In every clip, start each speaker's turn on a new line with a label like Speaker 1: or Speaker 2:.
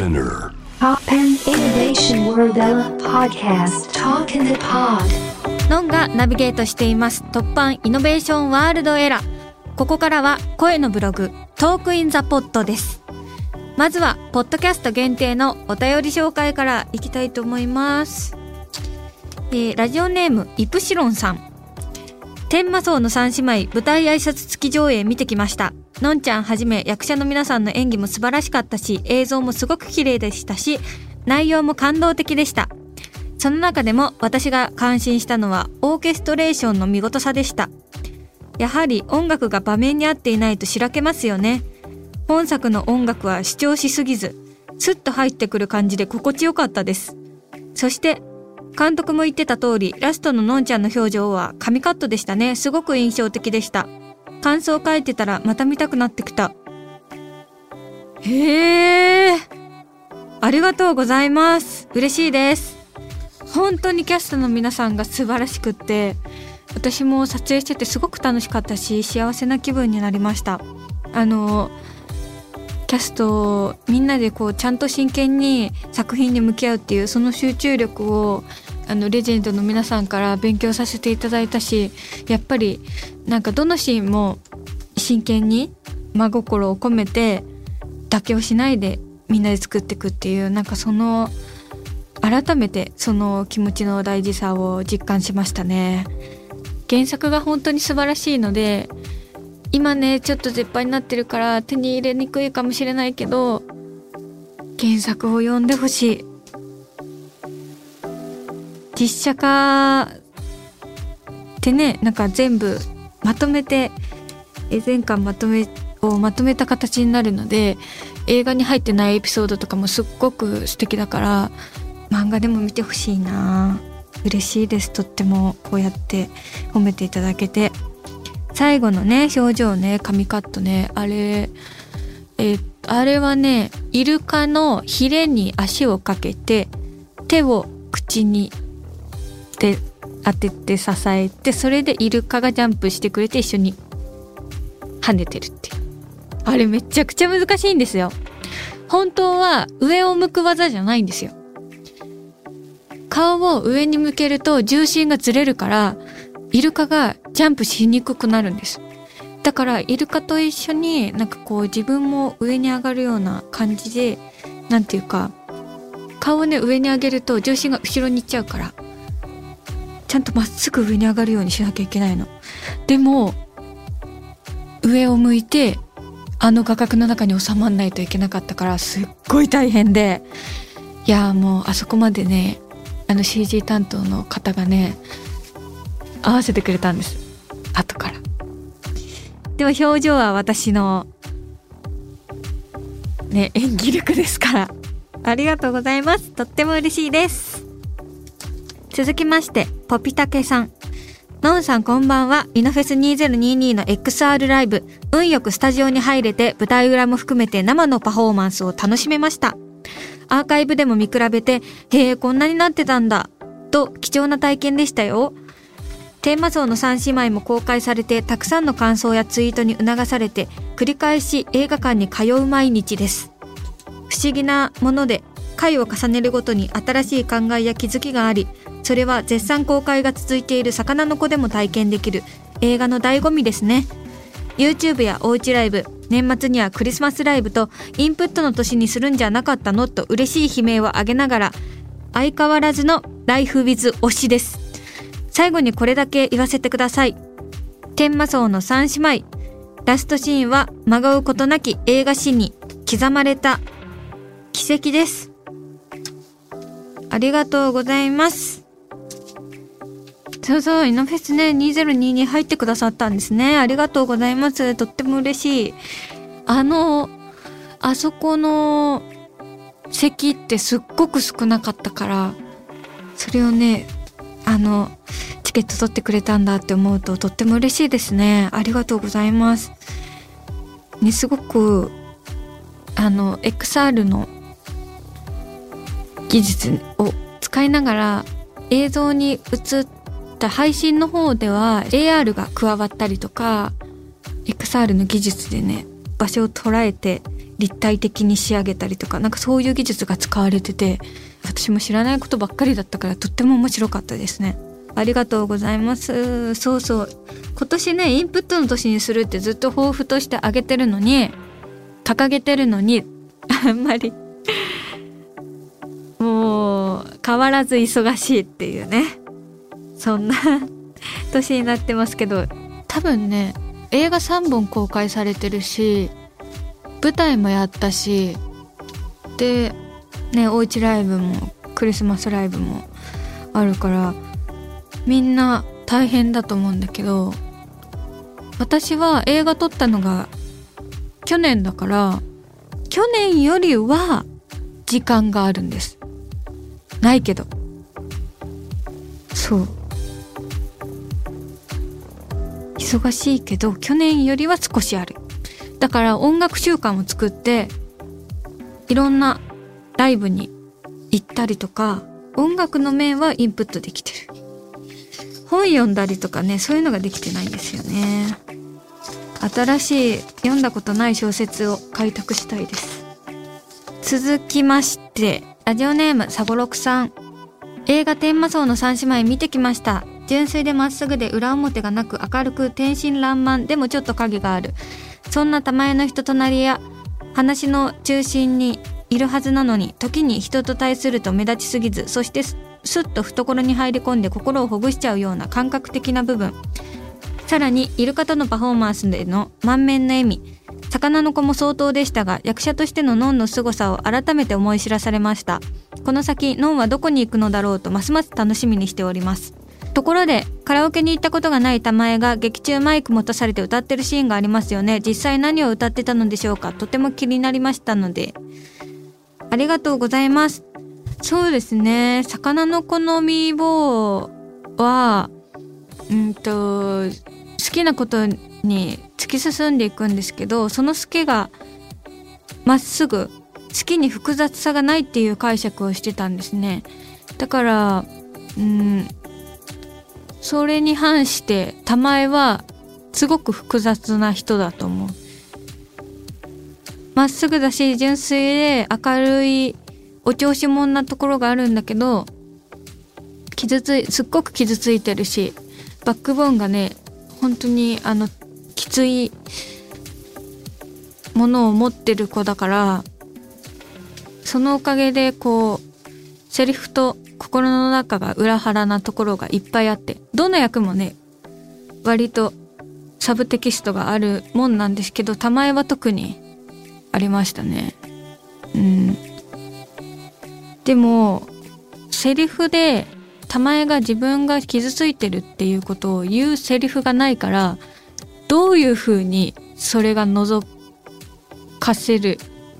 Speaker 1: Spinner.
Speaker 2: Pop and Innovation World Podcast. Talk in the Pod.
Speaker 3: ノンがナビゲートしています。突版イノベーションワールドエラーここからは声のブログトークインザポットです。まずはポッドキャスト限定のお便り紹介からいきたいと思います、えーラジオネームイプシロンさん。天魔荘の三姉妹舞台挨拶付き上映見てきましたのんちゃんはじめ役者の皆さんの演技も素晴らしかったし映像もすごく綺麗でしたし内容も感動的でしたその中でも私が感心したのはオーケストレーションの見事さでした。やはり音楽が場面に合っていないとしらけますよね。本作の音楽は主張しすぎず、スッと入ってくる感じで心地よかったです。そして、監督も言ってた通り、ラストののんちゃんの表情は神カットでしたね。すごく印象的でした。感想書いてたらまた見たくなってきた。へー。ありがとうございます。嬉しいです。本当にキャストの皆さんが素晴らしくって私も撮影しててすごく楽しかったし幸せな気分になりましたあのキャストみんなでこうちゃんと真剣に作品に向き合うっていうその集中力をあのレジェンドの皆さんから勉強させていただいたしやっぱりなんかどのシーンも真剣に真心を込めて妥協しないでみんなで作っていくっていうなんかその改めてその気持ちの大事さを実感しましたね。原作が本当に素晴らしいので今ねちょっと絶版になってるから手に入れにくいかもしれないけど原作を読んでほしい。実写化ってねなんか全部まとめてえ全巻まとめをまとめた形になるので映画に入ってないエピソードとかもすっごく素敵だから漫画でも見てほしいな。嬉しいです。とってもこうやって褒めていただけて。最後のね表情ね紙カットねあれえあれはねイルカのヒレに足をかけて手を口にで当てて支えてそれでイルカがジャンプしてくれて一緒に跳ねてるっていう。あれめちゃくちゃ難しいんですよ。本当は上を向く技じゃないんですよ。顔を上に向けると重心がずれるからイルカがジャンプしにくくなるんです。だからイルカと一緒になんかこう自分も上に上がるような感じでなんていうか顔をね上に上げると重心が後ろに行っちゃうからちゃんとまっすぐ上に上がるようにしなきゃいけないの。でも上を向いてあの画角の中に収まんないといけなかったからすっごい大変で。いやもうあそこまでねあの CG 担当の方がね合わせてくれたんです。後から。でも表情は私のね演技力ですから。ありがとうございます。とっても嬉しいです。続きましてポピタケさんのんさんこんばんは。イノフェス2022の XR ライブ。運よくスタジオに入れて舞台裏も含めて生のパフォーマンスを楽しめました。アーカイブでも見比べて、へえ、こんなになってたんだ。と貴重な体験でしたよ。テーマ層の三姉妹も公開されて、たくさんの感想やツイートに促されて、繰り返し映画館に通う毎日です。不思議なもので、回を重ねるごとに新しい考えや気づきがあり、それは絶賛公開が続いている魚の子でも体験できる映画の醍醐味ですね。YouTube やおうちライブ、年末にはクリスマスライブとインプットの年にするんじゃなかったのと嬉しい悲鳴を上げながら、相変わらずのライフウィズ推しです。最後にこれだけ言わせてください。天魔荘の三姉妹。ラストシーンはまがうことなき映画史に刻まれた奇跡です。ありがとうございます。そうそう、イノフェスね、2022入ってくださったんですね。ありがとうございます。とっても嬉しい。あの、あそこの席ってすっごく少なかったから、それをね、あの、チケット取ってくれたんだって思うととっても嬉しいですね。ありがとうございます。ね、すごく、あの、XR の技術を使いながら映像に映った配信の方では AR が加わったりとか XR の技術でね場所を捉えて立体的に仕上げたりとかなんかそういう技術が使われてて私も知らないことばっかりだったからとっても面白かったですね。ありがとうございます。そうそう。今年ねインプットの年にするってずっと抱負としてあげてるのに掲げてるのにあんまり変わらず忙しいっていうね。そんな 年になってますけど。多分ね映画3本公開されてるし舞台もやったしでねおうちライブもクリスマスライブもあるからみんな大変だと思うんだけど私は映画撮ったのが去年だから去年よりは時間があるんですないけど。そう。忙しいけど去年よりは少しある。だから音楽習慣を作っていろんなライブに行ったりとか音楽の面はインプットできてる。本読んだりとかねそういうのができてないんですよね。新しい読んだことない小説を開拓したいです。続きましてラジオネームサゴロクさん。映画天魔荘の三姉妹見てきました。純粋でまっすぐで裏表がなく明るく天真爛漫。でもちょっと影がある。そんな玉江の人となりや話の中心にいるはずなのに時に人と対すると目立ちすぎずそしてスッと懐に入り込んで心をほぐしちゃうような感覚的な部分。さらにイルカとのパフォーマンスでの満面の笑み。魚の子も相当でしたが役者としてのノンの凄さを改めて思い知らされました。この先ノンはどこに行くのだろうとますます楽しみにしております。ところでカラオケに行ったことがない玉江が劇中マイク持たされて歌ってるシーンがありますよね。実際何を歌ってたのでしょうか。とても気になりましたので。ありがとうございます。そうですね。魚の好み棒はうんと好きなことに突き進んでいくんですけどその好きがまっすぐ好きに複雑さがないっていう解釈をしてたんですね。だからうんそれに反して玉江はすごく複雑な人だと思う。まっすぐだし純粋で明るいお調子者なところがあるんだけど傷ついすっごく傷ついてるしバックボーンがね本当にあのきついものを持ってる子だからそのおかげでこうセリフと心の中が裏腹なところがいっぱいあってどの役もね割とサブテキストがあるもんなんですけど玉江は特にありましたね。うん。でもセリフで玉江が自分が傷ついてるっていうことを言うセリフがないからどういうふうにそれが覗かせる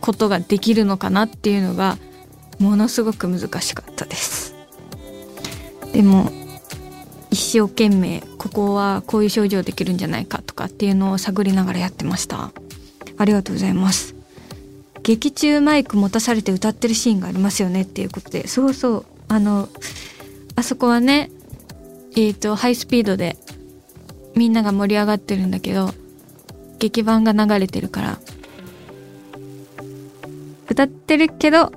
Speaker 3: ことができるのかなっていうのがものすごく難しかったです。でも一生懸命ここはこういう症状できるんじゃないかとかっていうのを探りながらやってました。ありがとうございます。劇中マイク持たされて歌ってるシーンがありますよねっていうことでそうそうあのあそこはねえっ、ー、とハイスピードでみんなが盛り上がってるんだけど劇版が流れてるから。歌ってるけど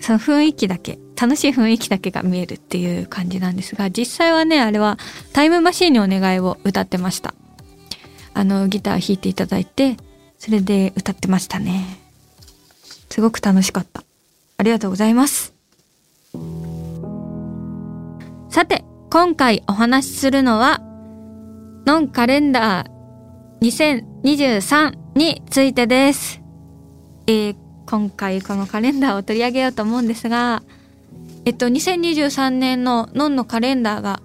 Speaker 3: その雰囲気だけ楽しい雰囲気だけが見えるっていう感じなんですが実際はねあれはタイムマシーンにお願いを歌ってました。あのギター弾いていただいてそれで歌ってましたね。すごく楽しかった。ありがとうございます。さて今回お話しするのはノンカレンダー2023についてです。えー、今回このカレンダーを取り上げようと思うんですが、えっと、2023年のノンのカレンダーが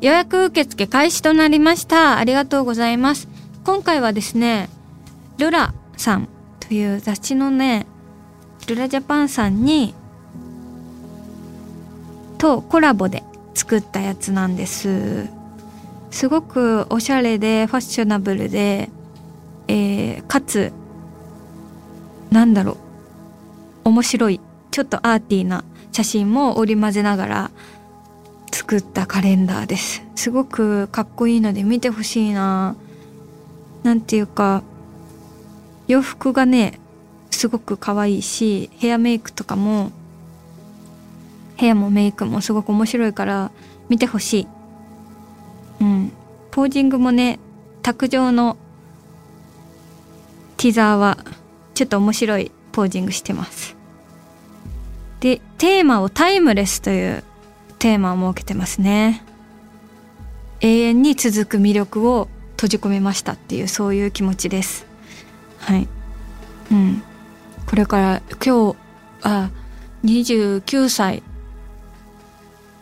Speaker 3: 予約受付開始となりました。ありがとうございます。今回はですね、ルラさんという雑誌のね、ルラジャパンさんに、とコラボで作ったやつなんです。すごくおしゃれでファッショナブルで、えー、かつなんだろう面白いちょっとアーティーな写真も織り交ぜながら作ったカレンダーです。すごくかっこいいので見てほしいな。なんていうか洋服がねすごく可愛いしヘアメイクとかもヘアもメイクもすごく面白いから見てほしい。うん。ポージングもね卓上のティザーはちょっと面白いポージングしてます。でテーマをタイムレスというテーマを設けてますね。永遠に続く魅力を閉じ込めましたっていうそういう気持ちです。はい。うん。これから今日あ29歳。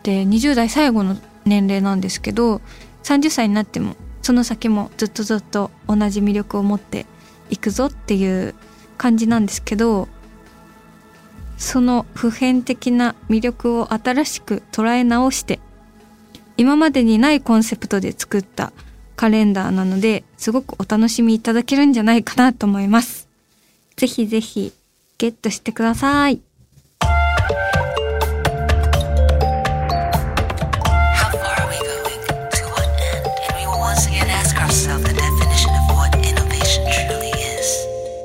Speaker 3: で20代最後の年齢なんですけど30歳になってもその先もずっとずっと同じ魅力を持っていくぞっていう感じなんですけどその普遍的な魅力を新しく捉え直して今までにないコンセプトで作ったカレンダーなのですごくお楽しみいただけるんじゃないかなと思います。ぜひぜひゲットしてください。